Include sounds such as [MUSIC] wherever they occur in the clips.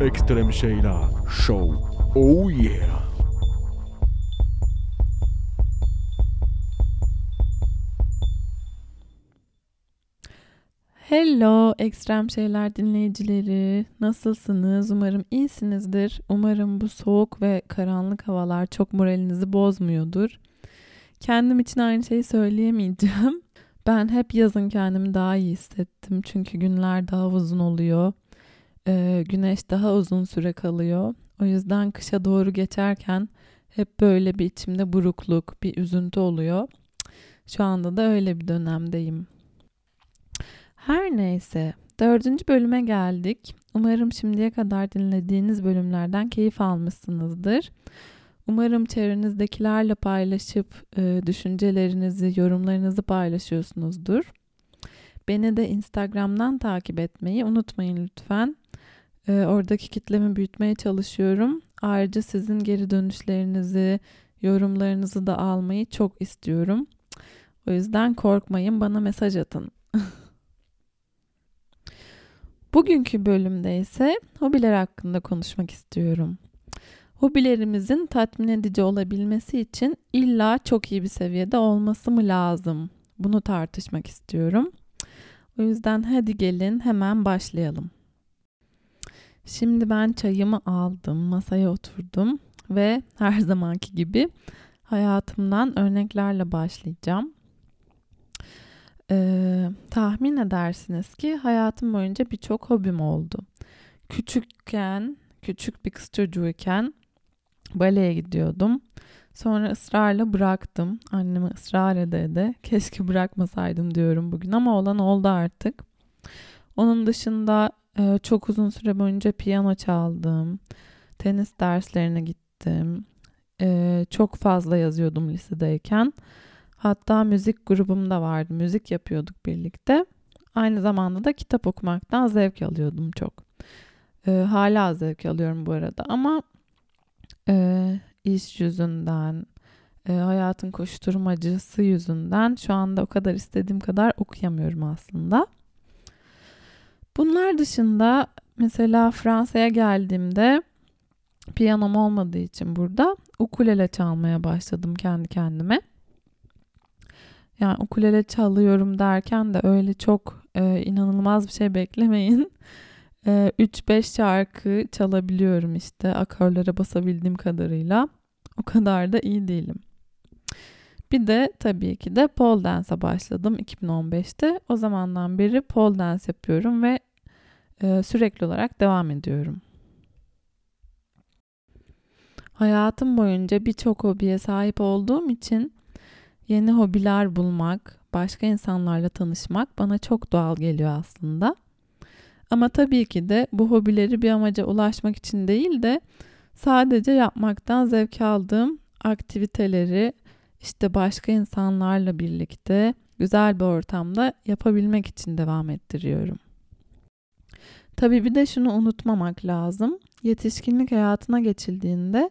Ekstrem Şeyler Show. Oh yeah. Hello Ekstrem Şeyler dinleyicileri. Nasılsınız? Umarım iyisinizdir. Umarım bu soğuk ve karanlık havalar çok moralinizi bozmuyordur. Kendim için aynı şeyi söyleyemeyeceğim. Ben hep yazın kendimi daha iyi hissettim. Çünkü günler daha uzun oluyor. Ee, güneş daha uzun süre kalıyor. O yüzden kışa doğru geçerken hep böyle bir içimde burukluk, bir üzüntü oluyor. Şu anda da öyle bir dönemdeyim. Her neyse, dördüncü bölüme geldik. Umarım şimdiye kadar dinlediğiniz bölümlerden keyif almışsınızdır. Umarım çevrenizdekilerle paylaşıp e, düşüncelerinizi, yorumlarınızı paylaşıyorsunuzdur. Beni de Instagram'dan takip etmeyi unutmayın lütfen. E, oradaki kitlemi büyütmeye çalışıyorum. Ayrıca sizin geri dönüşlerinizi, yorumlarınızı da almayı çok istiyorum. O yüzden korkmayın, bana mesaj atın. [LAUGHS] Bugünkü bölümde ise hobiler hakkında konuşmak istiyorum. Hobilerimizin tatmin edici olabilmesi için illa çok iyi bir seviyede olması mı lazım? Bunu tartışmak istiyorum. O yüzden hadi gelin hemen başlayalım. Şimdi ben çayımı aldım, masaya oturdum ve her [LAUGHS] zamanki gibi hayatımdan örneklerle başlayacağım. Ee, tahmin edersiniz ki hayatım boyunca birçok hobim oldu. Küçükken, küçük bir kız çocuğuyken baleye gidiyordum. Sonra ısrarla bıraktım. Anneme ısrar ede. Keşke bırakmasaydım diyorum bugün ama olan oldu artık. Onun dışında e, çok uzun süre boyunca piyano çaldım. Tenis derslerine gittim. E, çok fazla yazıyordum lisedeyken. Hatta müzik grubum da vardı. Müzik yapıyorduk birlikte. Aynı zamanda da kitap okumaktan zevk alıyordum çok. E, hala zevk alıyorum bu arada ama iş yüzünden, e, hayatın koşturmacısı yüzünden şu anda o kadar istediğim kadar okuyamıyorum aslında. Bunlar dışında mesela Fransa'ya geldiğimde piyanom olmadığı için burada ukulele çalmaya başladım kendi kendime. Yani ukulele çalıyorum derken de öyle çok e, inanılmaz bir şey beklemeyin. E, 3-5 şarkı çalabiliyorum işte akorlara basabildiğim kadarıyla. O kadar da iyi değilim. Bir de tabii ki de pole dance'a başladım 2015'te. O zamandan beri pole dance yapıyorum ve e, sürekli olarak devam ediyorum. Hayatım boyunca birçok hobiye sahip olduğum için yeni hobiler bulmak, başka insanlarla tanışmak bana çok doğal geliyor aslında. Ama tabii ki de bu hobileri bir amaca ulaşmak için değil de sadece yapmaktan zevk aldığım aktiviteleri işte başka insanlarla birlikte güzel bir ortamda yapabilmek için devam ettiriyorum. Tabii bir de şunu unutmamak lazım. Yetişkinlik hayatına geçildiğinde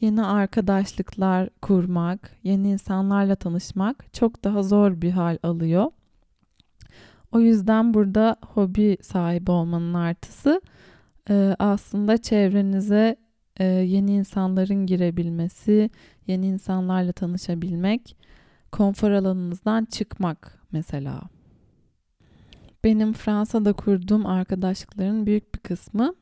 yeni arkadaşlıklar kurmak, yeni insanlarla tanışmak çok daha zor bir hal alıyor. O yüzden burada hobi sahibi olmanın artısı e, aslında çevrenize e, yeni insanların girebilmesi, yeni insanlarla tanışabilmek, konfor alanınızdan çıkmak mesela. Benim Fransa'da kurduğum arkadaşlıkların büyük bir kısmı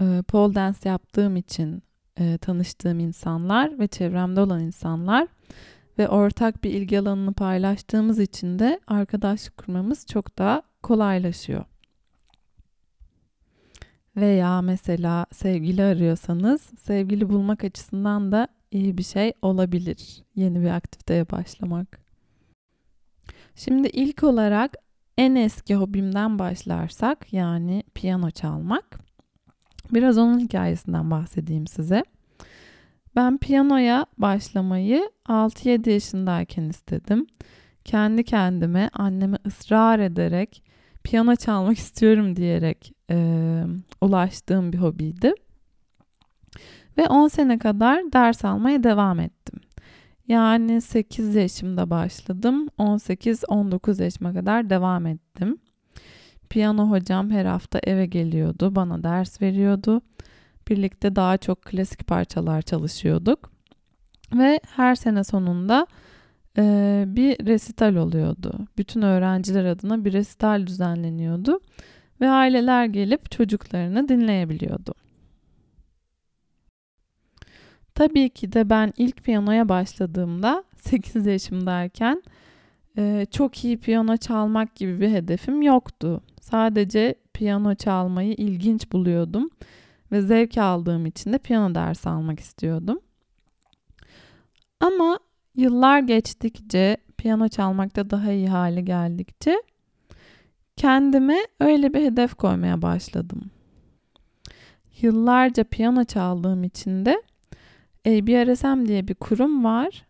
e, pole dance yaptığım için e, tanıştığım insanlar ve çevremde olan insanlar ve ortak bir ilgi alanını paylaştığımız için de arkadaşlık kurmamız çok daha kolaylaşıyor. Veya mesela sevgili arıyorsanız sevgili bulmak açısından da iyi bir şey olabilir yeni bir aktiviteye başlamak. Şimdi ilk olarak en eski hobimden başlarsak yani piyano çalmak. Biraz onun hikayesinden bahsedeyim size. Ben piyanoya başlamayı 6-7 yaşındayken istedim. Kendi kendime anneme ısrar ederek piyano çalmak istiyorum diyerek e, ulaştığım bir hobiydi. Ve 10 sene kadar ders almaya devam ettim. Yani 8 yaşımda başladım. 18-19 yaşıma kadar devam ettim. piyano hocam her hafta eve geliyordu, bana ders veriyordu. Birlikte daha çok klasik parçalar çalışıyorduk. Ve her sene sonunda e, bir resital oluyordu. Bütün öğrenciler adına bir resital düzenleniyordu ve aileler gelip çocuklarını dinleyebiliyordu. Tabii ki de ben ilk piyanoya başladığımda [LAUGHS] 8 yaşımdayken e, çok iyi piyano çalmak gibi bir hedefim yoktu. Sadece piyano çalmayı ilginç buluyordum ve zevk aldığım için de piyano dersi almak istiyordum. Ama yıllar geçtikçe, piyano çalmakta daha iyi hale geldikçe kendime öyle bir hedef koymaya başladım. Yıllarca piyano çaldığım için de ABRSM diye bir kurum var.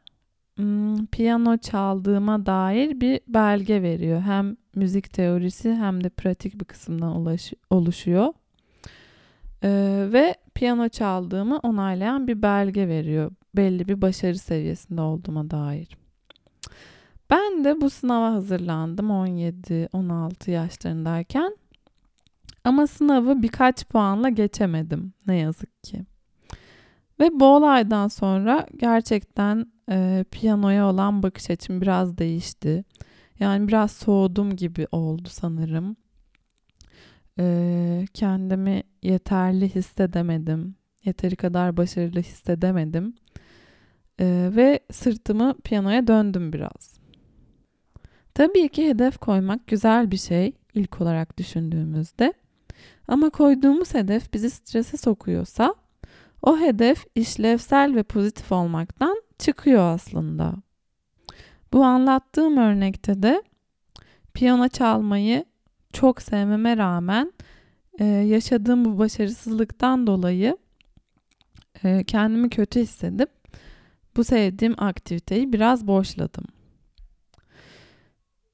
Hmm, piyano çaldığıma dair bir belge veriyor. Hem müzik teorisi hem de pratik bir kısımdan oluşuyor. Ee, ve piyano çaldığımı onaylayan bir belge veriyor. Belli bir başarı seviyesinde olduğuma dair. Ben de bu sınava hazırlandım 17-16 yaşlarındayken. Ama sınavı birkaç puanla geçemedim ne yazık ki. Ve bu olaydan sonra gerçekten e, piyanoya olan bakış açım biraz değişti. Yani biraz soğudum gibi oldu sanırım. E, kendimi yeterli hissedemedim. Yeteri kadar başarılı hissedemedim. E, ve sırtımı piyanoya döndüm biraz. Tabii ki hedef koymak güzel bir şey ilk olarak düşündüğümüzde. Ama koyduğumuz hedef bizi strese sokuyorsa o hedef işlevsel ve pozitif olmaktan çıkıyor aslında. Bu anlattığım örnekte de piyano çalmayı çok sevmeme rağmen e, yaşadığım bu başarısızlıktan dolayı e, kendimi kötü hissedip bu sevdiğim aktiviteyi biraz boşladım.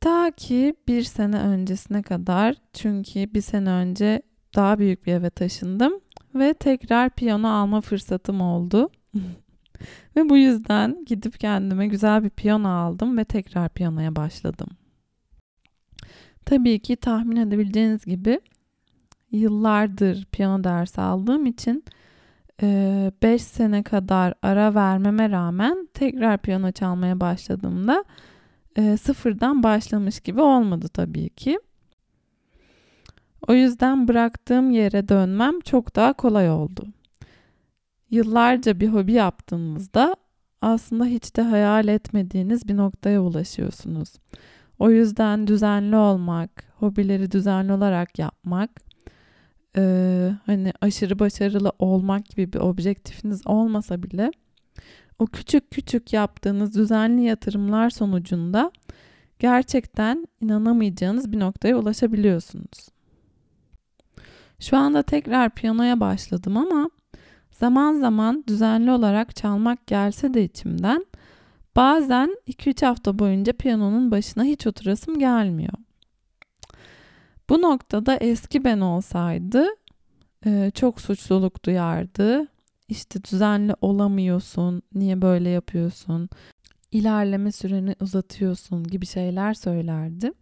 Ta ki bir sene öncesine kadar çünkü bir sene önce daha büyük bir eve taşındım ve tekrar piyano alma fırsatım oldu. [LAUGHS] ve bu yüzden gidip kendime güzel bir piyano aldım ve tekrar piyanoya başladım. Tabii ki tahmin edebileceğiniz gibi yıllardır piyano dersi aldığım için 5 sene kadar ara vermeme rağmen tekrar piyano çalmaya başladığımda sıfırdan başlamış gibi olmadı tabii ki. O yüzden bıraktığım yere dönmem çok daha kolay oldu. Yıllarca bir hobi yaptığınızda aslında hiç de hayal etmediğiniz bir noktaya ulaşıyorsunuz. O yüzden düzenli olmak, hobileri düzenli olarak yapmak, e, hani aşırı başarılı olmak gibi bir objektifiniz olmasa bile o küçük küçük yaptığınız düzenli yatırımlar sonucunda gerçekten inanamayacağınız bir noktaya ulaşabiliyorsunuz. Şu anda tekrar piyanoya başladım ama zaman zaman düzenli olarak çalmak gelse de içimden bazen 2-3 hafta boyunca piyanonun başına hiç oturasım gelmiyor. Bu noktada eski ben olsaydı e, çok suçluluk duyardı. İşte düzenli olamıyorsun, niye böyle yapıyorsun, ilerleme süreni uzatıyorsun gibi şeyler söylerdi.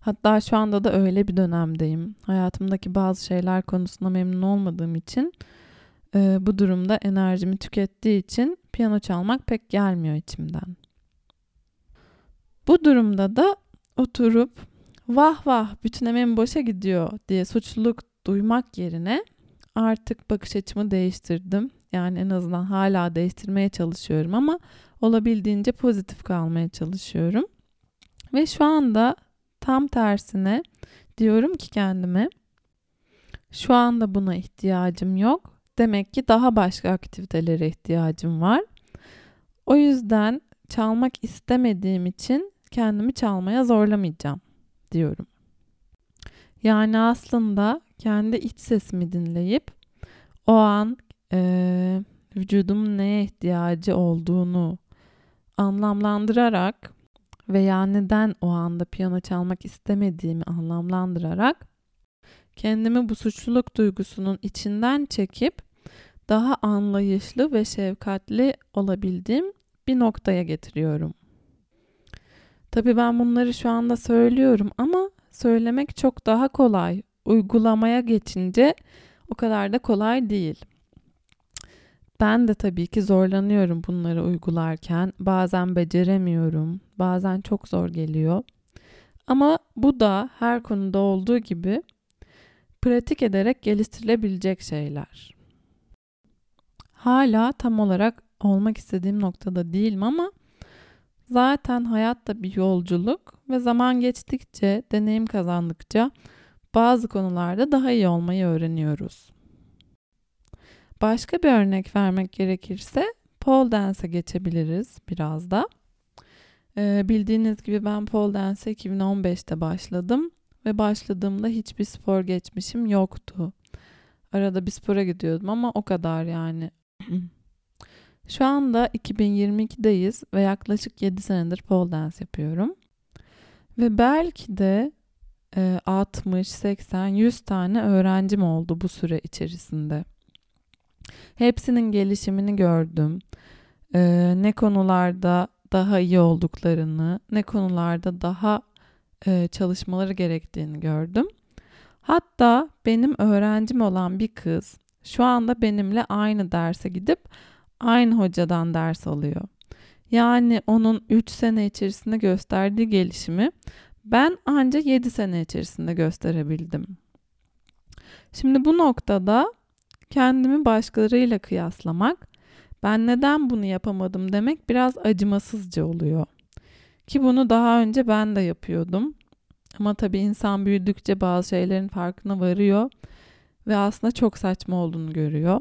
Hatta şu anda da öyle bir dönemdeyim. Hayatımdaki bazı şeyler konusunda memnun olmadığım için e, bu durumda enerjimi tükettiği için piyano çalmak pek gelmiyor içimden. Bu durumda da oturup vah vah bütün emeğim boşa gidiyor diye suçluluk duymak yerine artık bakış açımı değiştirdim. Yani en azından hala değiştirmeye çalışıyorum ama olabildiğince pozitif kalmaya çalışıyorum. Ve şu anda Tam tersine diyorum ki kendime şu anda buna ihtiyacım yok. Demek ki daha başka aktivitelere ihtiyacım var. O yüzden çalmak istemediğim için kendimi çalmaya zorlamayacağım diyorum. Yani aslında kendi iç sesimi dinleyip o an e, vücudumun neye ihtiyacı olduğunu anlamlandırarak veya neden o anda piyano çalmak istemediğimi anlamlandırarak kendimi bu suçluluk duygusunun içinden çekip daha anlayışlı ve şefkatli olabildiğim bir noktaya getiriyorum. Tabii ben bunları şu anda söylüyorum ama söylemek çok daha kolay. Uygulamaya geçince o kadar da kolay değil. Ben de tabii ki zorlanıyorum bunları uygularken. Bazen beceremiyorum, bazen çok zor geliyor. Ama bu da her konuda olduğu gibi pratik ederek geliştirilebilecek şeyler. Hala tam olarak olmak istediğim noktada değilim ama zaten hayat da bir yolculuk ve zaman geçtikçe, deneyim kazandıkça bazı konularda daha iyi olmayı öğreniyoruz. Başka bir örnek vermek gerekirse pole dance'e geçebiliriz biraz da. Ee, bildiğiniz gibi ben pole dance'e 2015'te başladım ve başladığımda hiçbir spor geçmişim yoktu. Arada bir spora gidiyordum ama o kadar yani. [CLEARS THROAT] Şu anda 2022'deyiz ve yaklaşık 7 senedir pole dance yapıyorum. Ve belki de 60, 80, 100 tane öğrencim oldu bu süre içerisinde. Hepsinin gelişimini gördüm. Ee, ne konularda daha iyi olduklarını, ne konularda daha e, çalışmaları gerektiğini gördüm. Hatta benim öğrencim olan bir kız şu anda benimle aynı derse gidip aynı hocadan ders alıyor. Yani onun 3 sene içerisinde gösterdiği gelişimi ben ancak 7 sene içerisinde gösterebildim. Şimdi bu noktada kendimi başkalarıyla kıyaslamak, ben neden bunu yapamadım demek biraz acımasızca oluyor. Ki bunu daha önce ben de yapıyordum. Ama tabii insan büyüdükçe bazı şeylerin farkına varıyor ve aslında çok saçma olduğunu görüyor.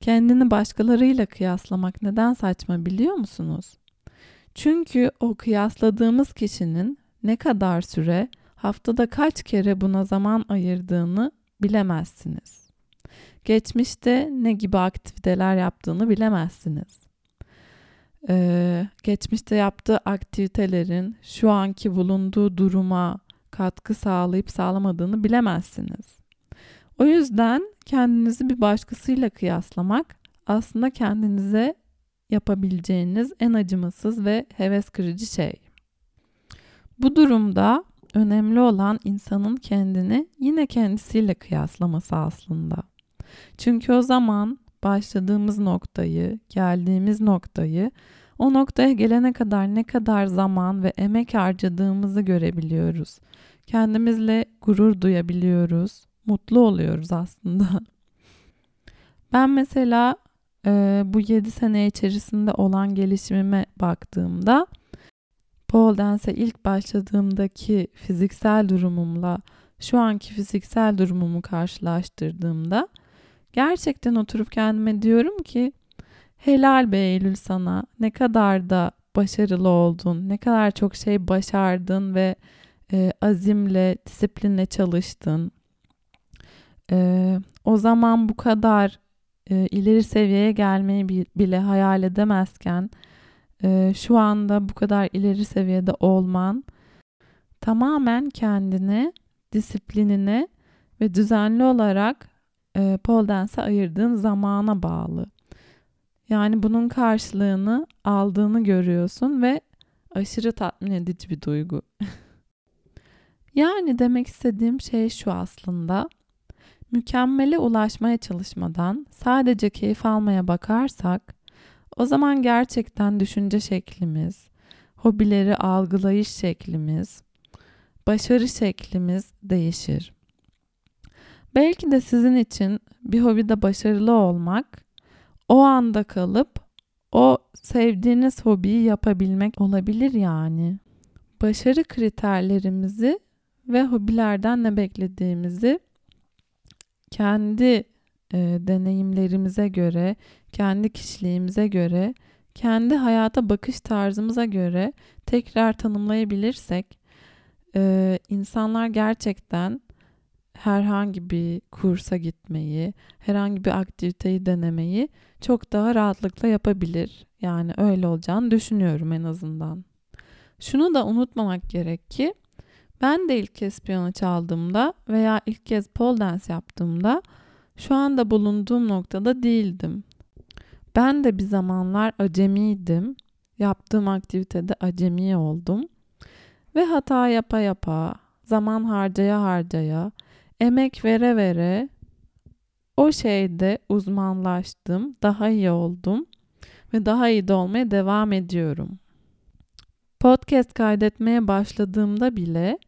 Kendini başkalarıyla kıyaslamak neden saçma biliyor musunuz? Çünkü o kıyasladığımız kişinin ne kadar süre, haftada kaç kere buna zaman ayırdığını bilemezsiniz. Geçmişte ne gibi aktiviteler yaptığını bilemezsiniz. Ee, geçmişte yaptığı aktivitelerin şu anki bulunduğu duruma katkı sağlayıp sağlamadığını bilemezsiniz. O yüzden kendinizi bir başkasıyla kıyaslamak aslında kendinize yapabileceğiniz en acımasız ve heves kırıcı şey. Bu durumda önemli olan insanın kendini yine kendisiyle kıyaslaması aslında. Çünkü o zaman başladığımız noktayı, geldiğimiz noktayı, o noktaya gelene kadar ne kadar zaman ve emek harcadığımızı görebiliyoruz. Kendimizle gurur duyabiliyoruz, mutlu oluyoruz aslında. Ben mesela e, bu 7 sene içerisinde olan gelişimime baktığımda pole dance'e ilk başladığımdaki fiziksel durumumla şu anki fiziksel durumumu karşılaştırdığımda gerçekten oturup kendime diyorum ki helal be Eylül sana ne kadar da başarılı oldun, ne kadar çok şey başardın ve e, azimle, disiplinle çalıştın. E, o zaman bu kadar e, ileri seviyeye gelmeyi bile hayal edemezken e, şu anda bu kadar ileri seviyede olman tamamen kendini, disiplinini ve düzenli olarak e, pole dance'e ayırdığın zamana bağlı. Yani bunun karşılığını aldığını görüyorsun ve aşırı tatmin edici bir duygu. [LAUGHS] yani demek istediğim şey şu aslında. Mükemmele ulaşmaya çalışmadan sadece keyif almaya bakarsak o zaman gerçekten düşünce şeklimiz, hobileri algılayış şeklimiz, başarı şeklimiz değişir. Belki de sizin için bir hobide başarılı olmak o anda kalıp o sevdiğiniz hobiyi yapabilmek olabilir yani. Başarı kriterlerimizi ve hobilerden ne beklediğimizi kendi e, deneyimlerimize göre, kendi kişiliğimize göre, kendi hayata bakış tarzımıza göre tekrar tanımlayabilirsek e, insanlar gerçekten herhangi bir kursa gitmeyi, herhangi bir aktiviteyi denemeyi çok daha rahatlıkla yapabilir. Yani öyle olacağını düşünüyorum en azından. Şunu da unutmamak gerek ki ben de ilk kez piyano çaldığımda veya ilk kez pole dance yaptığımda şu anda bulunduğum noktada değildim. Ben de bir zamanlar acemiydim. Yaptığım aktivitede acemi oldum. Ve hata yapa yapa, zaman harcaya harcaya, emek vere vere o şeyde uzmanlaştım, daha iyi oldum ve daha iyi de olmaya devam ediyorum. Podcast kaydetmeye başladığımda bile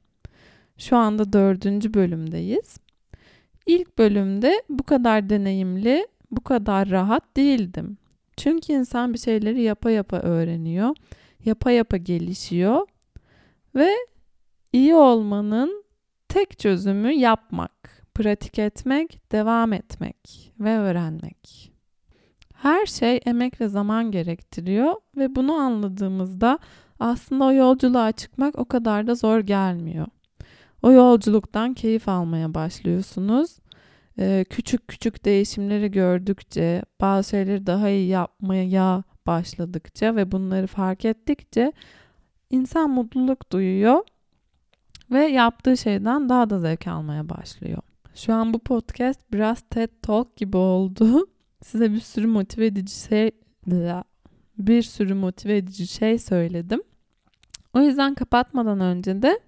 şu anda dördüncü bölümdeyiz. İlk bölümde bu kadar deneyimli, bu kadar rahat değildim. Çünkü insan bir şeyleri yapa yapa öğreniyor, yapa yapa gelişiyor ve iyi olmanın tek çözümü yapmak, pratik etmek, devam etmek ve öğrenmek. Her şey emek ve zaman gerektiriyor ve bunu anladığımızda aslında o yolculuğa çıkmak o kadar da zor gelmiyor. O yolculuktan keyif almaya başlıyorsunuz. Ee, küçük küçük değişimleri gördükçe, bazı şeyleri daha iyi yapmaya başladıkça ve bunları fark ettikçe insan mutluluk duyuyor ve yaptığı şeyden daha da zevk almaya başlıyor. Şu an bu podcast biraz TED Talk gibi oldu. [LAUGHS] Size bir sürü motive edici şey bir sürü motive edici şey söyledim. O yüzden kapatmadan önce de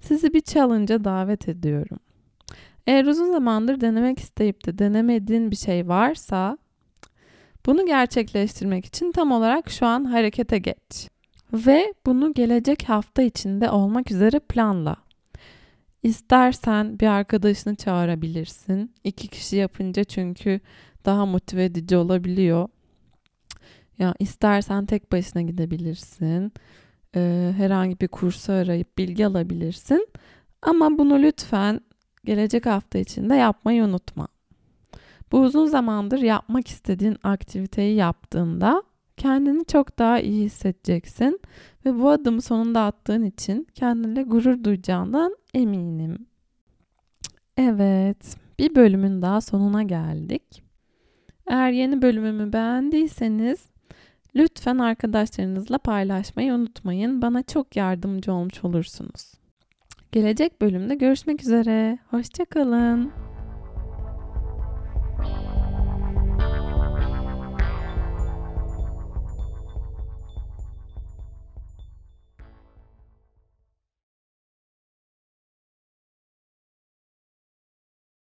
sizi bir challenge'a davet ediyorum. Eğer uzun zamandır denemek isteyip de denemediğin bir şey varsa bunu gerçekleştirmek için tam olarak şu an harekete geç. Ve bunu gelecek hafta içinde olmak üzere planla. İstersen bir arkadaşını çağırabilirsin. İki kişi yapınca çünkü daha motive edici olabiliyor. Ya istersen tek başına gidebilirsin. Ee, herhangi bir kursu arayıp bilgi alabilirsin. Ama bunu lütfen gelecek hafta içinde yapmayı unutma. Bu uzun zamandır yapmak istediğin aktiviteyi yaptığında kendini çok daha iyi hissedeceksin ve bu adımı sonunda attığın için kendinle gurur duyacağından eminim. Evet, bir bölümün daha sonuna geldik. Eğer yeni bölümümü beğendiyseniz lütfen arkadaşlarınızla paylaşmayı unutmayın. Bana çok yardımcı olmuş olursunuz. Gelecek bölümde görüşmek üzere. Hoşçakalın.